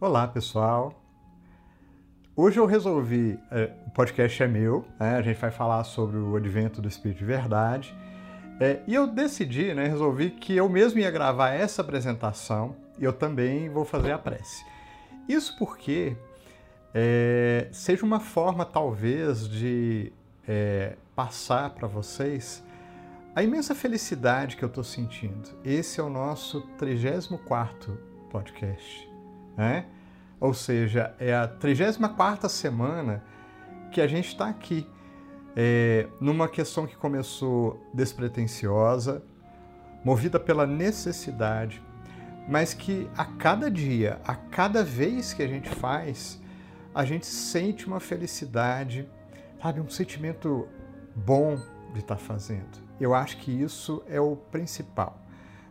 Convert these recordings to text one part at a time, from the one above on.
Olá, pessoal. Hoje eu resolvi, é, o podcast é meu, né, a gente vai falar sobre o advento do Espírito de Verdade, é, e eu decidi, né, resolvi que eu mesmo ia gravar essa apresentação e eu também vou fazer a prece. Isso porque é, seja uma forma, talvez, de é, passar para vocês a imensa felicidade que eu estou sentindo. Esse é o nosso 34 podcast, né? Ou seja, é a 34 semana que a gente está aqui, é, numa questão que começou despretensiosa, movida pela necessidade, mas que a cada dia, a cada vez que a gente faz, a gente sente uma felicidade, sabe, um sentimento bom de estar tá fazendo. Eu acho que isso é o principal.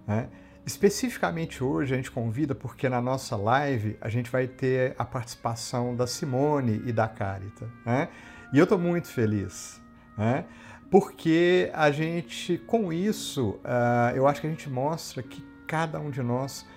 Né? Especificamente hoje a gente convida porque na nossa live a gente vai ter a participação da Simone e da Carita. Né? E eu estou muito feliz, né? porque a gente, com isso, uh, eu acho que a gente mostra que cada um de nós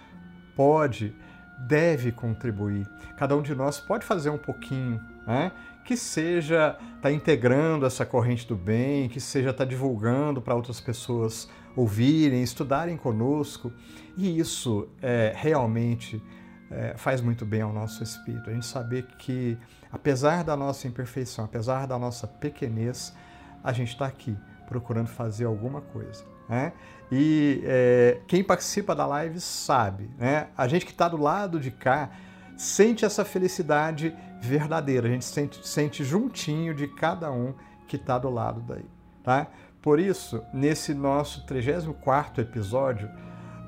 pode, deve contribuir. Cada um de nós pode fazer um pouquinho, né? que seja estar tá integrando essa corrente do bem, que seja estar tá divulgando para outras pessoas ouvirem, estudarem conosco. E isso é, realmente é, faz muito bem ao nosso espírito. A gente saber que, apesar da nossa imperfeição, apesar da nossa pequenez, a gente está aqui procurando fazer alguma coisa. Né? E é, quem participa da live sabe, né? a gente que está do lado de cá sente essa felicidade verdadeira, a gente sente, sente juntinho de cada um que está do lado daí. Tá? Por isso, nesse nosso 34 episódio,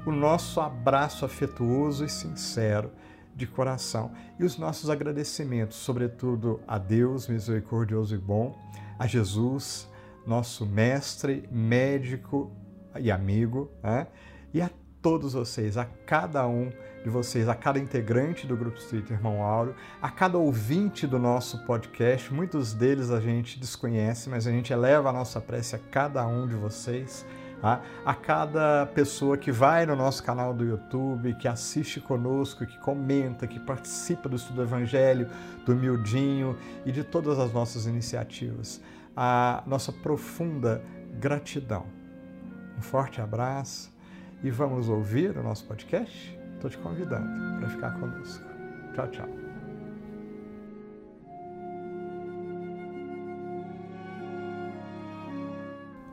o nosso abraço afetuoso e sincero de coração e os nossos agradecimentos, sobretudo a Deus misericordioso e bom, a Jesus, nosso mestre, médico e amigo, né? e a todos vocês, a cada um de vocês, a cada integrante do Grupo Espírita Irmão Áureo, a cada ouvinte do nosso podcast. Muitos deles a gente desconhece, mas a gente eleva a nossa prece a cada um de vocês. Tá? A cada pessoa que vai no nosso canal do YouTube, que assiste conosco, que comenta, que participa do estudo do Evangelho, do Mildinho e de todas as nossas iniciativas. A nossa profunda gratidão. Um forte abraço e vamos ouvir o nosso podcast? Estou te convidando para ficar conosco. Tchau, tchau.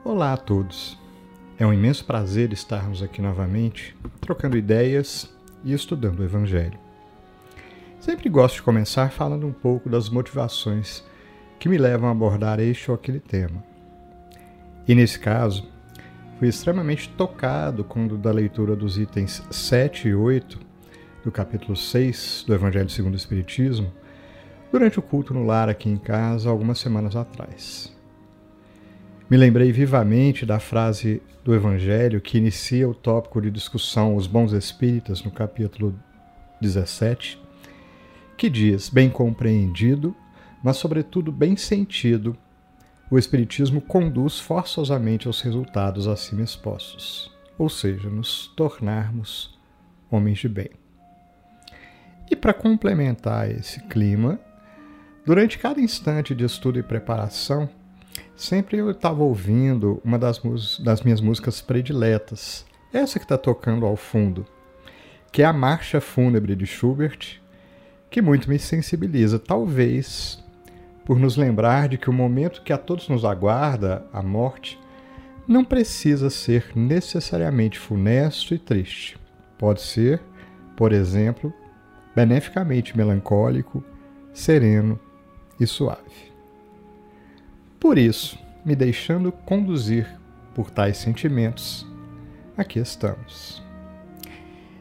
Olá a todos. É um imenso prazer estarmos aqui novamente, trocando ideias e estudando o Evangelho. Sempre gosto de começar falando um pouco das motivações que me levam a abordar este ou aquele tema. E nesse caso, Fui extremamente tocado quando da leitura dos itens 7 e 8 do capítulo 6 do Evangelho segundo o Espiritismo, durante o culto no lar aqui em casa, algumas semanas atrás. Me lembrei vivamente da frase do Evangelho que inicia o tópico de discussão Os Bons Espíritas, no capítulo 17, que diz: Bem compreendido, mas sobretudo bem sentido, o Espiritismo conduz forçosamente aos resultados acima expostos, ou seja, nos tornarmos homens de bem. E para complementar esse clima, durante cada instante de estudo e preparação, sempre eu estava ouvindo uma das, das, minhas músicas prediletas, essa que está tocando ao fundo, que é a Marcha Fúnebre de Schubert, que muito me sensibiliza, talvez por nos lembrar de que o momento que a todos nos aguarda, a morte, não precisa ser necessariamente funesto e triste. Pode ser, por exemplo, beneficamente melancólico, sereno e suave. Por isso, me deixando conduzir por tais sentimentos, aqui estamos.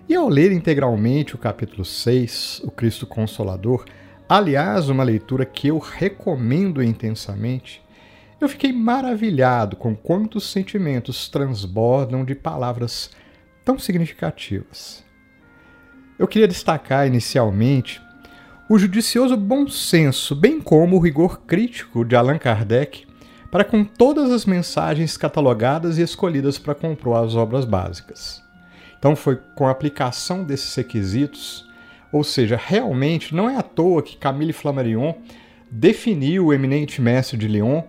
E ao ler integralmente o capítulo 6, O Cristo Consolador, Aliás, uma leitura que eu recomendo intensamente. Eu fiquei maravilhado com quantos sentimentos transbordam de palavras tão significativas. Eu queria destacar inicialmente o judicioso bom senso, bem como o rigor crítico de Allan Kardec para com todas as mensagens catalogadas e escolhidas para compor as obras básicas. Então foi com a aplicação desses requisitos Ou seja, realmente não é à toa que Camille Flammarion definiu o eminente mestre de Lyon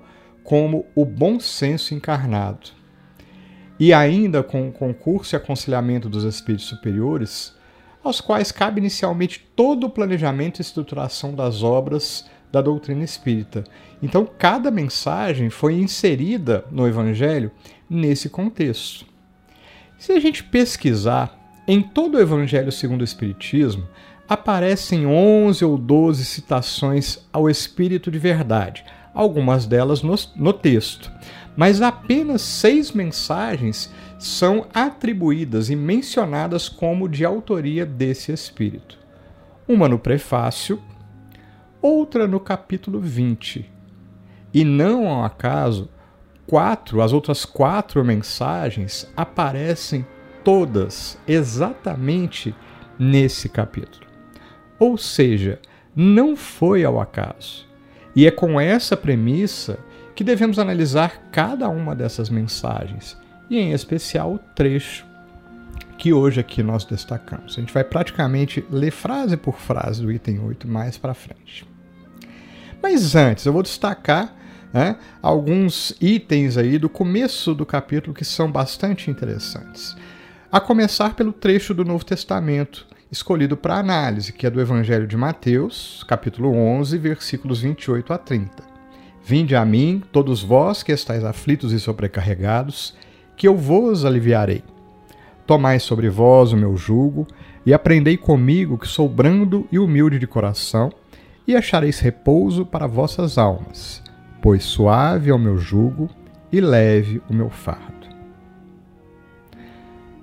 como o bom senso encarnado. E ainda com o concurso e aconselhamento dos espíritos superiores, aos quais cabe inicialmente todo o planejamento e estruturação das obras da doutrina espírita. Então, cada mensagem foi inserida no Evangelho nesse contexto. Se a gente pesquisar, em todo o Evangelho segundo o Espiritismo, aparecem 11 ou 12 citações ao Espírito de Verdade, algumas delas no, no texto, mas apenas seis mensagens são atribuídas e mencionadas como de autoria desse espírito. Uma no prefácio, outra no capítulo 20. E não ao acaso, quatro, as outras quatro mensagens aparecem todas exatamente nesse capítulo. Ou seja, não foi ao acaso. E é com essa premissa que devemos analisar cada uma dessas mensagens e, em especial, o trecho que hoje aqui nós destacamos. A gente vai praticamente ler frase por frase do item 8 mais para frente. Mas antes, eu vou destacar né, alguns itens aí do começo do capítulo que são bastante interessantes. A começar pelo trecho do Novo Testamento escolhido para análise, que é do Evangelho de Mateus, capítulo 11, versículos 28 a 30. Vinde a mim, todos vós que estáis aflitos e sobrecarregados, que eu vos aliviarei. Tomai sobre vós o meu jugo, e aprendei comigo, que sou brando e humilde de coração, e achareis repouso para vossas almas, pois suave é o meu jugo e leve o meu fardo.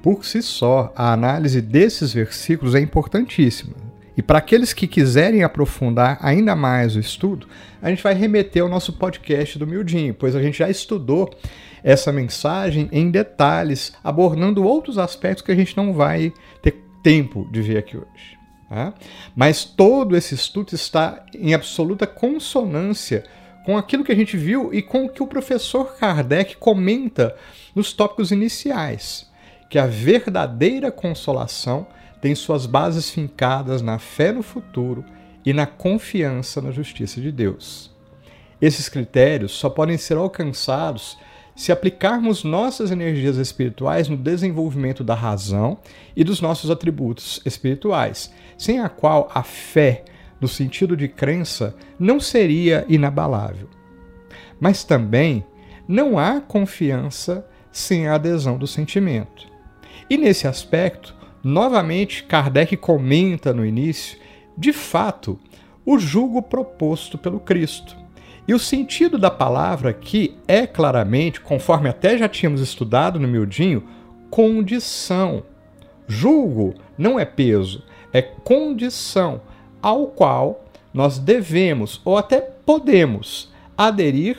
Por si só, a análise desses versículos é importantíssima. E para aqueles que quiserem aprofundar ainda mais o estudo, a gente vai remeter ao nosso podcast do Mildinho, pois a gente já estudou essa mensagem em detalhes, abordando outros aspectos que a gente não vai ter tempo de ver aqui hoje. Tá? Mas todo esse estudo está em absoluta consonância com aquilo que a gente viu e com o que o professor Kardec comenta nos tópicos iniciais, que a verdadeira consolação tem suas bases fincadas na fé no futuro e na confiança na justiça de Deus. Esses critérios só podem ser alcançados se aplicarmos nossas energias espirituais no desenvolvimento da razão e dos nossos atributos espirituais, sem a qual a fé, no sentido de crença, não seria inabalável. Mas também não há confiança sem a adesão do sentimento. E nesse aspecto, novamente Kardec comenta no início, de fato, o jugo proposto pelo Cristo e o sentido da palavra aqui é claramente, conforme até já tínhamos estudado no miudinho, condição. Julgo não é peso, é condição ao qual nós devemos ou até podemos aderir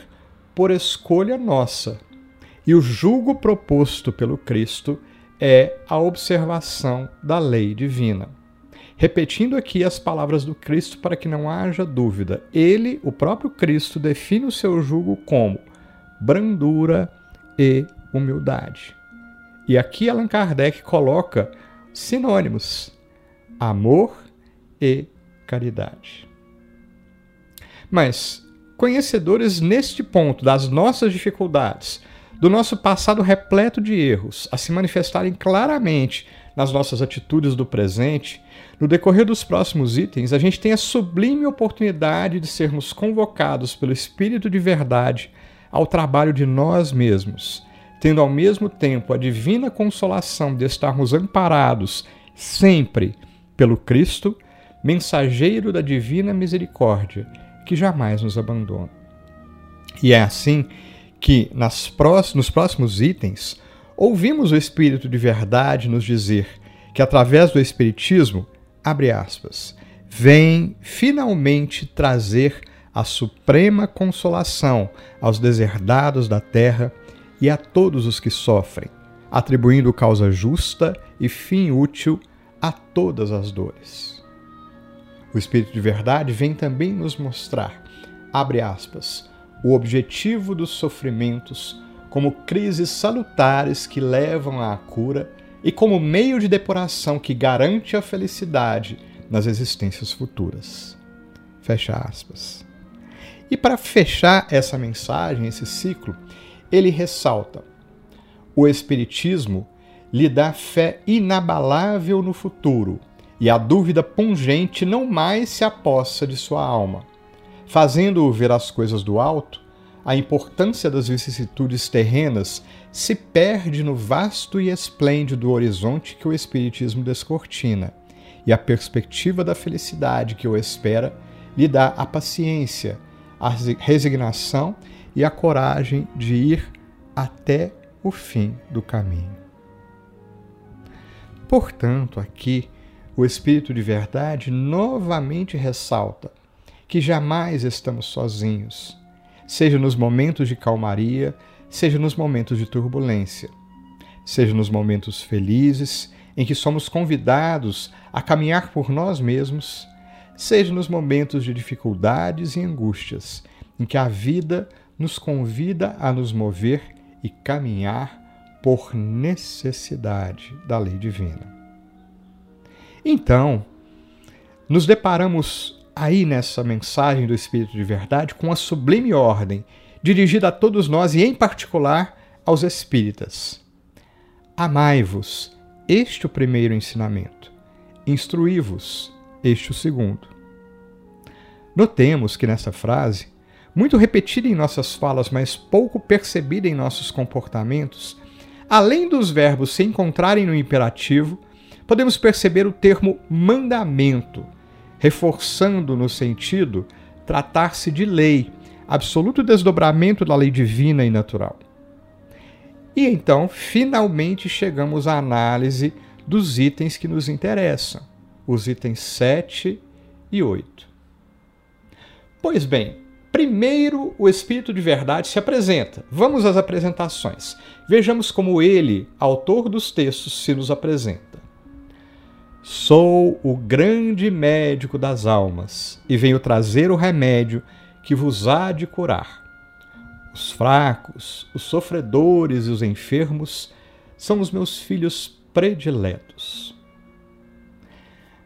por escolha nossa. E o julgo proposto pelo Cristo é a observação da lei divina. Repetindo aqui as palavras do Cristo para que não haja dúvida, ele, o próprio Cristo, define o seu jugo como brandura e humildade. E aqui Allan Kardec coloca sinônimos: amor e caridade. Mas, conhecedores neste ponto das nossas dificuldades, do nosso passado repleto de erros, a se manifestarem claramente nas nossas atitudes do presente, no decorrer dos próximos itens, a gente tem a sublime oportunidade de sermos convocados pelo Espírito de Verdade ao trabalho de nós mesmos, tendo ao mesmo tempo a divina consolação de estarmos amparados sempre pelo Cristo, mensageiro da divina misericórdia, que jamais nos abandona. E é assim que nas nos próximos itens ouvimos o Espírito de verdade nos dizer que, através do Espiritismo, abre aspas, vem finalmente trazer a suprema consolação aos deserdados da terra e a todos os que sofrem, atribuindo causa justa e fim útil a todas as dores. O Espírito de verdade vem também nos mostrar, abre aspas, o objetivo dos sofrimentos como crises salutares que levam à cura e como meio de depuração que garante a felicidade nas existências futuras. Fecha aspas. E para fechar essa mensagem, esse ciclo, ele ressalta: o Espiritismo lhe dá fé inabalável no futuro, e a dúvida pungente não mais se apossa de sua alma. Fazendo-o ver as coisas do alto, a importância das vicissitudes terrenas se perde no vasto e esplêndido horizonte que o Espiritismo descortina, e a perspectiva da felicidade que o espera lhe dá a paciência, a resignação e a coragem de ir até o fim do caminho. Portanto, aqui, o Espírito de Verdade novamente ressalta que jamais estamos sozinhos, seja nos momentos de calmaria, seja nos momentos de turbulência, seja nos momentos felizes em que somos convidados a caminhar por nós mesmos, seja nos momentos de dificuldades e angústias em que a vida nos convida a nos mover e caminhar por necessidade da lei divina. Então, nos deparamos aí nessa mensagem do Espírito de Verdade com a sublime ordem dirigida a todos nós e, em particular, aos espíritas. Amai-vos, este o primeiro ensinamento. Instruí-vos, este o segundo. Notemos que nessa frase, muito repetida em nossas falas, mas pouco percebida em nossos comportamentos, além dos verbos se encontrarem no imperativo, podemos perceber o termo mandamento, reforçando no sentido tratar-se de lei, absoluto desdobramento da lei divina e natural. E então, finalmente, chegamos à análise dos itens que nos interessam, os itens 7 e 8. Pois bem, primeiro o Espírito de Verdade se apresenta. Vamos às apresentações. Vejamos como ele, autor dos textos, se nos apresenta. Sou o grande médico das almas e venho trazer o remédio que vos há de curar. Os fracos, os sofredores e os enfermos são os meus filhos prediletos.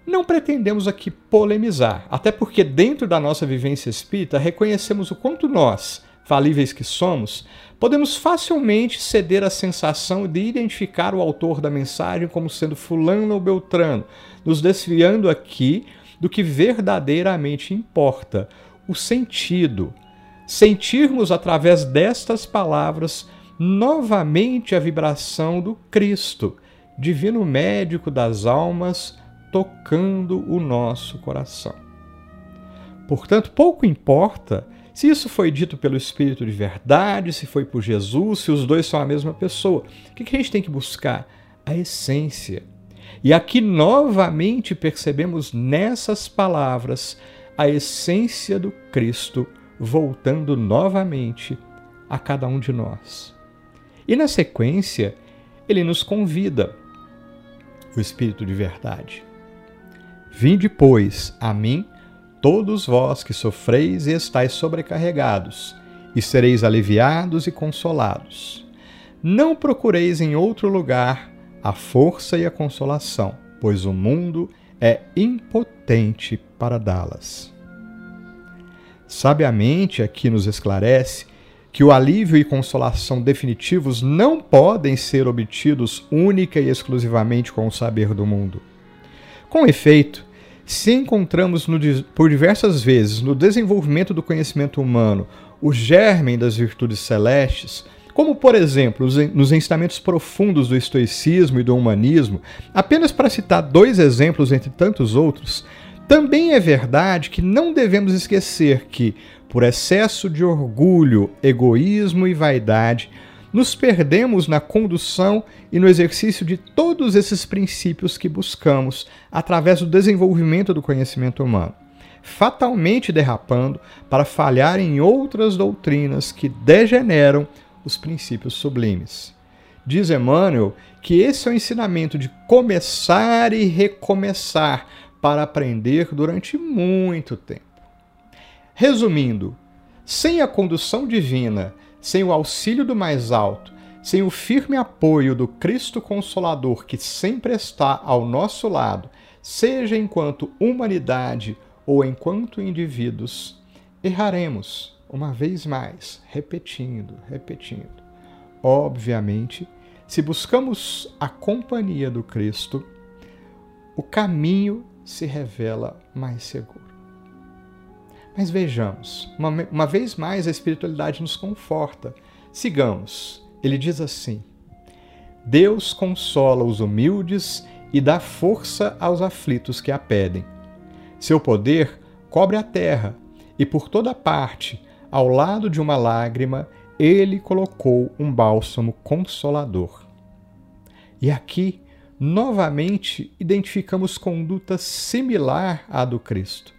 Não pretendemos aqui polemizar, até porque, dentro da nossa vivência espírita, reconhecemos o quanto nós, falíveis que somos, podemos facilmente ceder à sensação de identificar o autor da mensagem como sendo Fulano ou Beltrano, nos desviando aqui do que verdadeiramente importa, o sentido. Sentirmos através destas palavras novamente a vibração do Cristo, divino médico das almas, tocando o nosso coração. Portanto, pouco importa se isso foi dito pelo Espírito de verdade, se foi por Jesus, se os dois são a mesma pessoa. O que a gente tem que buscar? A essência. E aqui novamente percebemos nessas palavras a essência do Cristo voltando novamente a cada um de nós. E na sequência, ele nos convida, o Espírito de verdade. Vinde, pois, a mim, todos vós que sofreis e estáis sobrecarregados, e sereis aliviados e consolados. Não procureis em outro lugar a força e a consolação, pois o mundo é impotente para dá-las. Sabiamente aqui nos esclarece que o alívio e consolação definitivos não podem ser obtidos única e exclusivamente com o saber do mundo. Com efeito, se encontramos no, por diversas vezes no desenvolvimento do conhecimento humano o germe das virtudes celestes, como, por exemplo, nos ensinamentos profundos do estoicismo e do humanismo, apenas para citar dois exemplos entre tantos outros, também é verdade que não devemos esquecer que, por excesso de orgulho, egoísmo e vaidade, nos perdemos na condução e no exercício de todos esses princípios que buscamos através do desenvolvimento do conhecimento humano, fatalmente derrapando para falhar em outras doutrinas que degeneram os princípios sublimes. Diz Emmanuel que esse é o ensinamento de começar e recomeçar para aprender durante muito tempo. Resumindo, sem a condução divina, sem o auxílio do mais alto, sem o firme apoio do Cristo Consolador que sempre está ao nosso lado, seja enquanto humanidade ou enquanto indivíduos, erraremos uma vez mais, repetindo, repetindo. Obviamente, se buscamos a companhia do Cristo, o caminho se revela mais seguro. Mas vejamos, uma, uma vez mais a espiritualidade nos conforta. Sigamos. Ele diz assim: Deus consola os humildes e dá força aos aflitos que a pedem. Seu poder cobre a terra, e por toda parte, ao lado de uma lágrima, ele colocou um bálsamo consolador. E aqui, novamente, identificamos conduta similar à do Cristo,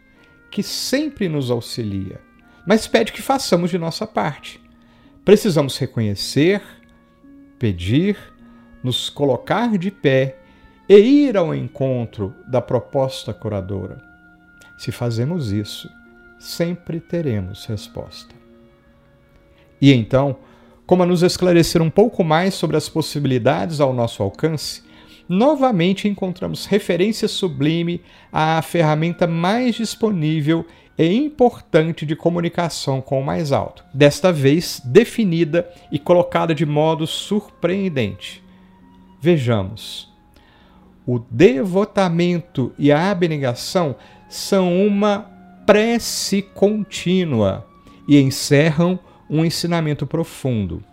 que sempre nos auxilia, mas pede que façamos de nossa parte. Precisamos reconhecer, pedir, nos colocar de pé e ir ao encontro da proposta curadora. Se fazemos isso, sempre teremos resposta. E então, como a nos esclarecer um pouco mais sobre as possibilidades ao nosso alcance, novamente encontramos referência sublime à ferramenta mais disponível e importante de comunicação com o mais alto, desta vez definida e colocada de modo surpreendente. Vejamos. O devotamento e a abnegação são uma prece contínua e encerram um ensinamento profundo.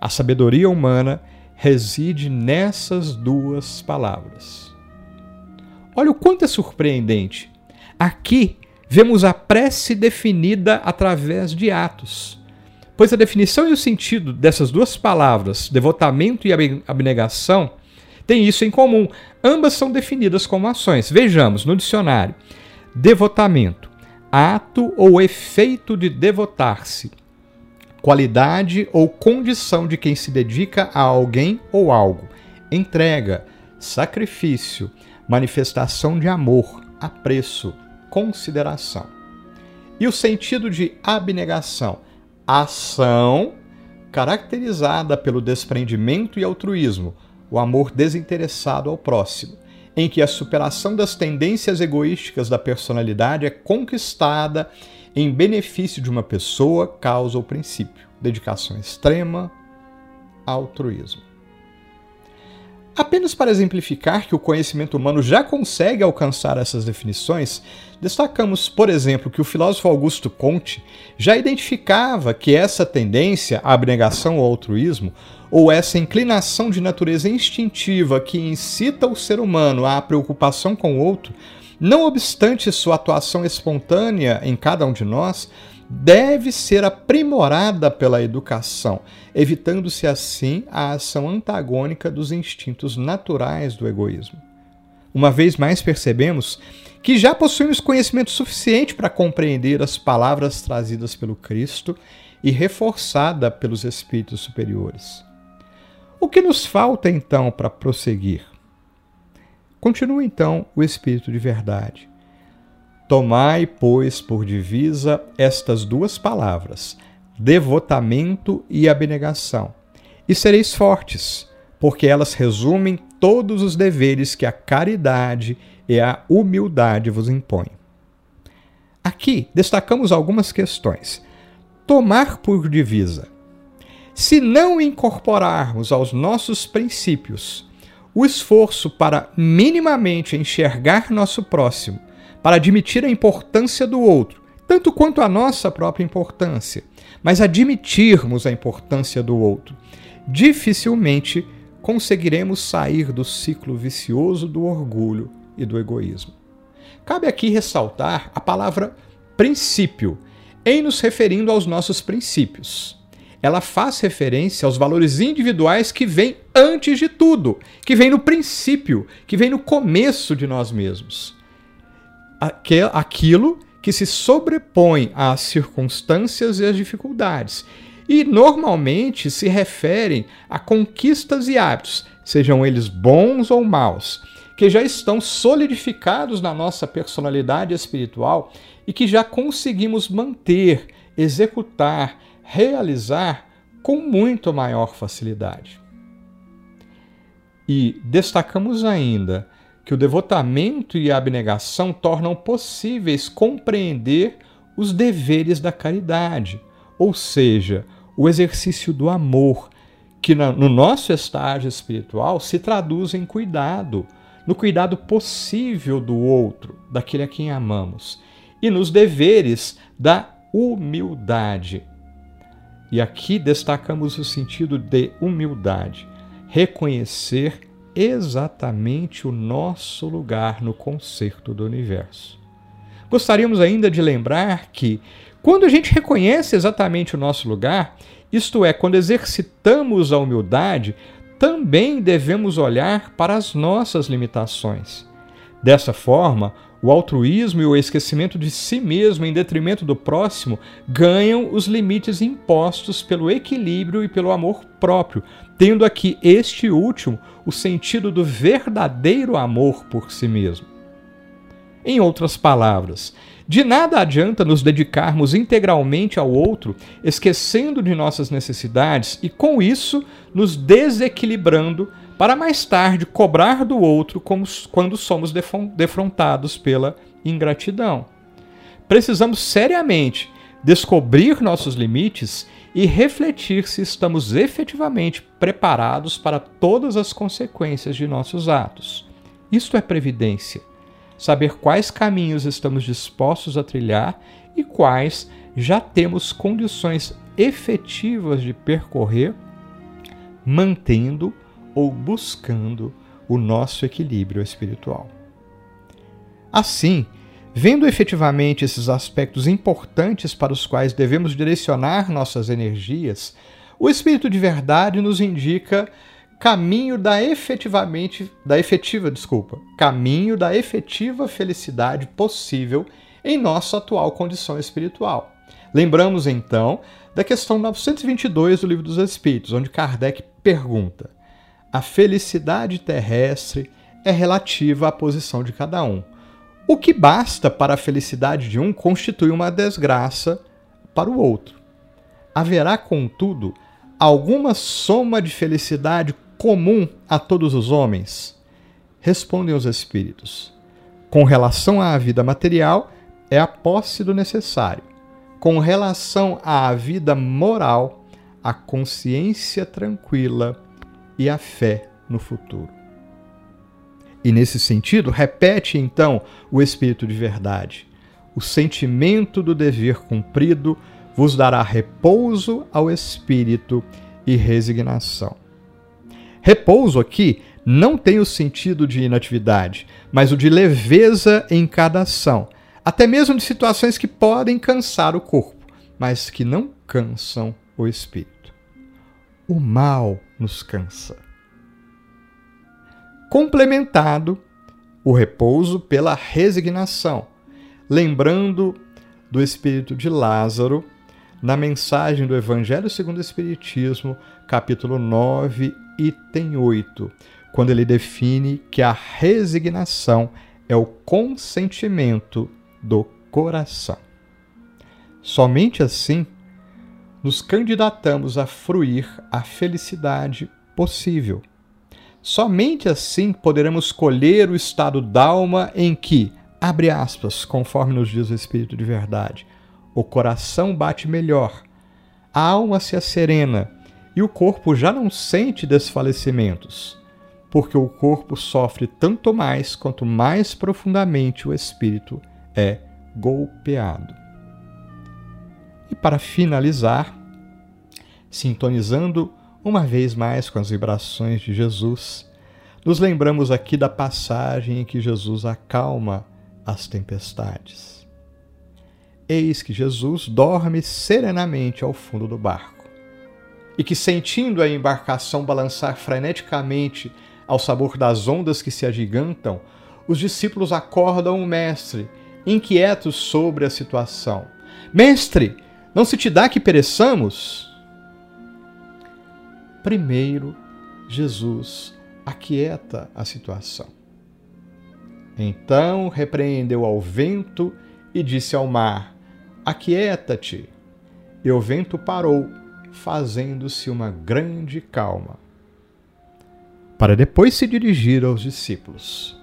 A sabedoria humana reside nessas duas palavras. Olha o quanto é surpreendente. Aqui vemos a prece definida através de atos. Pois a definição e o sentido dessas duas palavras, devotamento e abnegação, tem isso em comum. Ambas são definidas como ações. Vejamos no dicionário: devotamento, ato ou efeito de devotar-se, qualidade ou condição de quem se dedica a alguém ou algo, entrega, sacrifício, manifestação de amor, apreço, consideração. E o sentido de abnegação, ação caracterizada pelo desprendimento e altruísmo, o amor desinteressado ao próximo, em que a superação das tendências egoísticas da personalidade é conquistada em benefício de uma pessoa, causa ou princípio. Dedicação extrema, altruísmo. Apenas para exemplificar que o conhecimento humano já consegue alcançar essas definições, destacamos, por exemplo, que o filósofo Augusto Comte já identificava que essa tendência à abnegação ou altruísmo, ou essa inclinação de natureza instintiva que incita o ser humano à preocupação com o outro, não obstante sua atuação espontânea em cada um de nós, deve ser aprimorada pela educação, evitando-se assim a ação antagônica dos instintos naturais do egoísmo. Uma vez mais percebemos que já possuímos conhecimento suficiente para compreender as palavras trazidas pelo Cristo e reforçada pelos espíritos superiores. O que nos falta então para prosseguir? Continua então o Espírito de verdade. Tomai, pois, por divisa estas duas palavras, devotamento e abnegação, e sereis fortes, porque elas resumem todos os deveres que a caridade e a humildade vos impõem. Aqui destacamos algumas questões. Tomar por divisa. Se não incorporarmos aos nossos princípios o esforço para minimamente enxergar nosso próximo, para admitir a importância do outro, tanto quanto a nossa própria importância, mas admitirmos a importância do outro, dificilmente conseguiremos sair do ciclo vicioso do orgulho e do egoísmo. Cabe aqui ressaltar a palavra princípio, em nos referindo aos nossos princípios ela faz referência aos valores individuais que vêm antes de tudo, que vem no princípio, que vem no começo de nós mesmos. Aquilo que se sobrepõe às circunstâncias e às dificuldades. E normalmente se referem a conquistas e hábitos, sejam eles bons ou maus, que já estão solidificados na nossa personalidade espiritual e que já conseguimos manter, executar, realizar com muito maior facilidade. E destacamos ainda que o devotamento e a abnegação tornam possíveis compreender os deveres da caridade, ou seja, o exercício do amor, que no nosso estágio espiritual se traduz em cuidado, no cuidado possível do outro, daquele a quem amamos, e nos deveres da humildade. E aqui destacamos o sentido de humildade, reconhecer exatamente o nosso lugar no concerto do universo. Gostaríamos ainda de lembrar que, quando a gente reconhece exatamente o nosso lugar, isto é, quando exercitamos a humildade, também devemos olhar para as nossas limitações. Dessa forma, o altruísmo e o esquecimento de si mesmo em detrimento do próximo ganham os limites impostos pelo equilíbrio e pelo amor próprio, tendo aqui este último o sentido do verdadeiro amor por si mesmo. Em outras palavras, de nada adianta nos dedicarmos integralmente ao outro, esquecendo de nossas necessidades e, com isso, nos desequilibrando para mais tarde cobrar do outro como, quando somos defrontados pela ingratidão. Precisamos seriamente descobrir nossos limites e refletir se estamos efetivamente preparados para todas as consequências de nossos atos. Isto é previdência. Saber quais caminhos estamos dispostos a trilhar e quais já temos condições efetivas de percorrer, mantendo ou buscando o nosso equilíbrio espiritual. Assim, vendo efetivamente esses aspectos importantes para os quais devemos direcionar nossas energias, o Espírito de Verdade nos indica caminho da efetivamente da efetiva, desculpa, caminho da efetiva felicidade possível em nossa atual condição espiritual. Lembramos então da questão 922 do Livro dos Espíritos, onde Kardec pergunta: a felicidade terrestre é relativa à posição de cada um. O que basta para a felicidade de um constitui uma desgraça para o outro. Haverá, contudo, alguma soma de felicidade comum a todos os homens? Respondem os espíritos. Com relação à vida material, é a posse do necessário. Com relação à vida moral, a consciência tranquila e a fé no futuro. E nesse sentido, repete então o Espírito de verdade: o sentimento do dever cumprido vos dará repouso ao espírito e resignação. Repouso aqui não tem o sentido de inatividade, mas o de leveza em cada ação, até mesmo de situações que podem cansar o corpo, mas que não cansam o espírito o mal nos cansa. Complementado o repouso pela resignação, lembrando do espírito de Lázaro na mensagem do Evangelho segundo o Espiritismo, capítulo 9, item 8, quando ele define que a resignação é o consentimento do coração. Somente assim nos candidatamos a fruir a felicidade possível. Somente assim poderemos colher o estado d'alma em que, abre aspas, conforme nos diz o Espírito de Verdade, o coração bate melhor, a alma se asserena e o corpo já não sente desfalecimentos, porque o corpo sofre tanto mais quanto mais profundamente o espírito é golpeado. E para finalizar, sintonizando uma vez mais com as vibrações de Jesus, nos lembramos aqui da passagem em que Jesus acalma as tempestades. Eis que Jesus dorme serenamente ao fundo do barco, e que, sentindo a embarcação balançar freneticamente ao sabor das ondas que se agigantam, os discípulos acordam o Mestre, inquietos sobre a situação. Mestre, não se te dá que pereçamos? Primeiro, Jesus aquieta a situação. Então repreendeu ao vento e disse ao mar: Aquieta-te. E o vento parou, fazendo-se uma grande calma. Para depois se dirigir aos discípulos: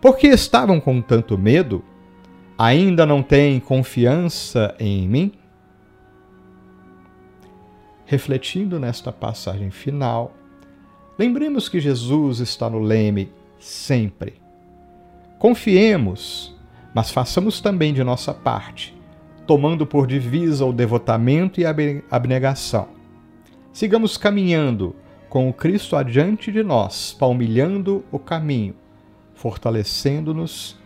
Por que estavam com tanto medo? Ainda não têm confiança em mim? Refletindo nesta passagem final, lembremos que Jesus está no leme sempre. Confiemos, mas façamos também de nossa parte, tomando por divisa o devotamento e a abnegação. Sigamos caminhando com o Cristo adiante de nós, palmilhando o caminho, fortalecendo-nos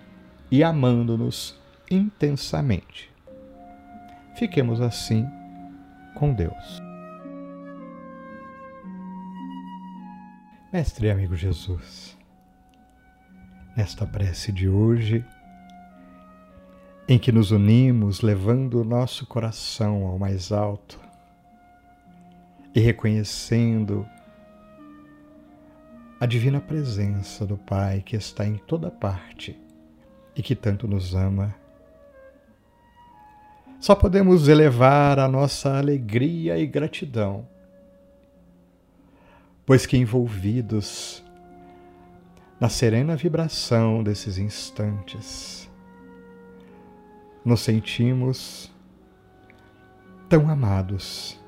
e amando-nos intensamente. Fiquemos assim com Deus. Mestre e amigo Jesus, nesta prece de hoje, em que nos unimos levando o nosso coração ao mais alto e reconhecendo a divina presença do Pai que está em toda parte e que tanto nos ama. Só podemos elevar a nossa alegria e gratidão pois que envolvidos na serena vibração desses instantes, nos sentimos tão amados,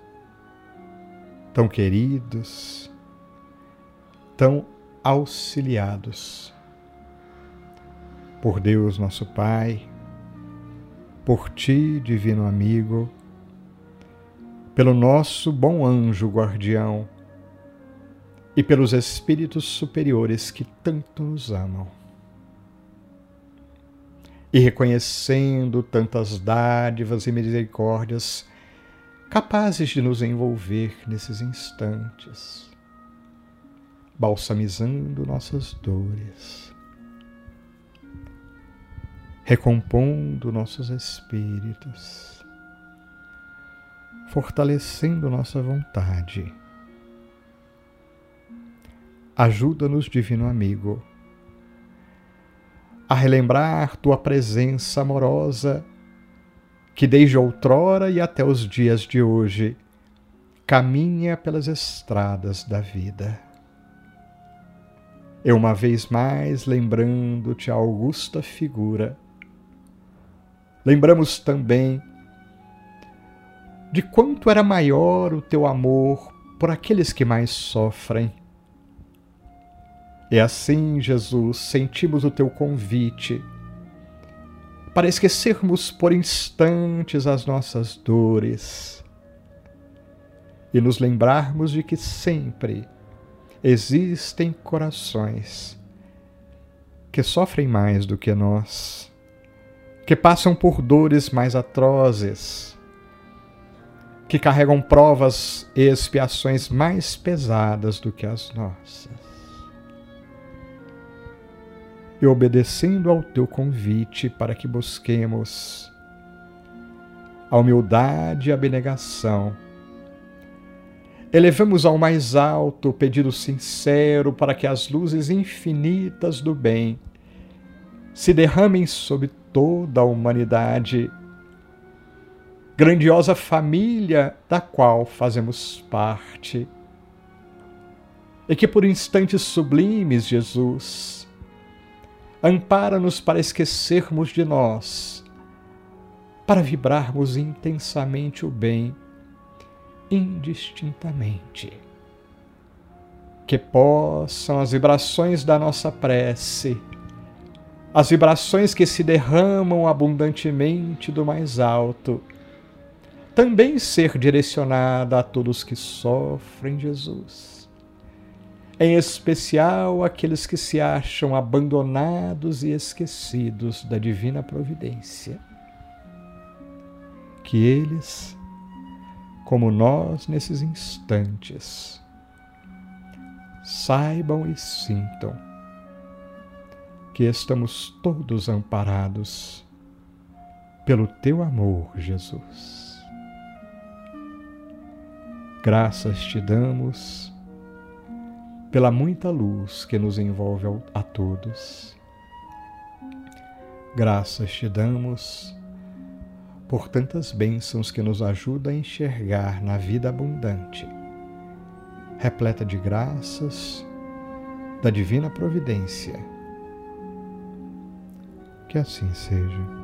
tão queridos, tão auxiliados por Deus nosso Pai, por Ti, Divino Amigo, pelo nosso bom anjo guardião e pelos espíritos superiores que tanto nos amam. E reconhecendo tantas dádivas e misericórdias capazes de nos envolver nesses instantes, balsamizando nossas dores, recompondo nossos espíritos, fortalecendo nossa vontade Ajuda-nos, Divino Amigo, a relembrar tua presença amorosa que desde outrora e até os dias de hoje caminha pelas estradas da vida. E uma vez mais, lembrando-te a augusta figura, lembramos também de quanto era maior o teu amor por aqueles que mais sofrem e assim, Jesus, sentimos o teu convite para esquecermos por instantes as nossas dores e nos lembrarmos de que sempre existem corações que sofrem mais do que nós, que passam por dores mais atrozes, que carregam provas e expiações mais pesadas do que as nossas e obedecendo ao teu convite para que busquemos a humildade e a abnegação. Elevamos ao mais alto o pedido sincero para que as luzes infinitas do bem se derramem sobre toda a humanidade, grandiosa família da qual fazemos parte. E que por instantes sublimes, Jesus, Ampara-nos para esquecermos de nós, para vibrarmos intensamente o bem, indistintamente. Que possam as vibrações da nossa prece, as vibrações que se derramam abundantemente do mais alto, também ser direcionada a todos que sofrem, Jesus em especial aqueles que se acham abandonados e esquecidos da divina providência. Que eles, como nós nesses instantes, saibam e sintam que estamos todos amparados pelo teu amor, Jesus. Graças te damos pela muita luz que nos envolve a todos. Graças te damos por tantas bênçãos que nos ajudam a enxergar na vida abundante, repleta de graças da divina providência, Que assim seja.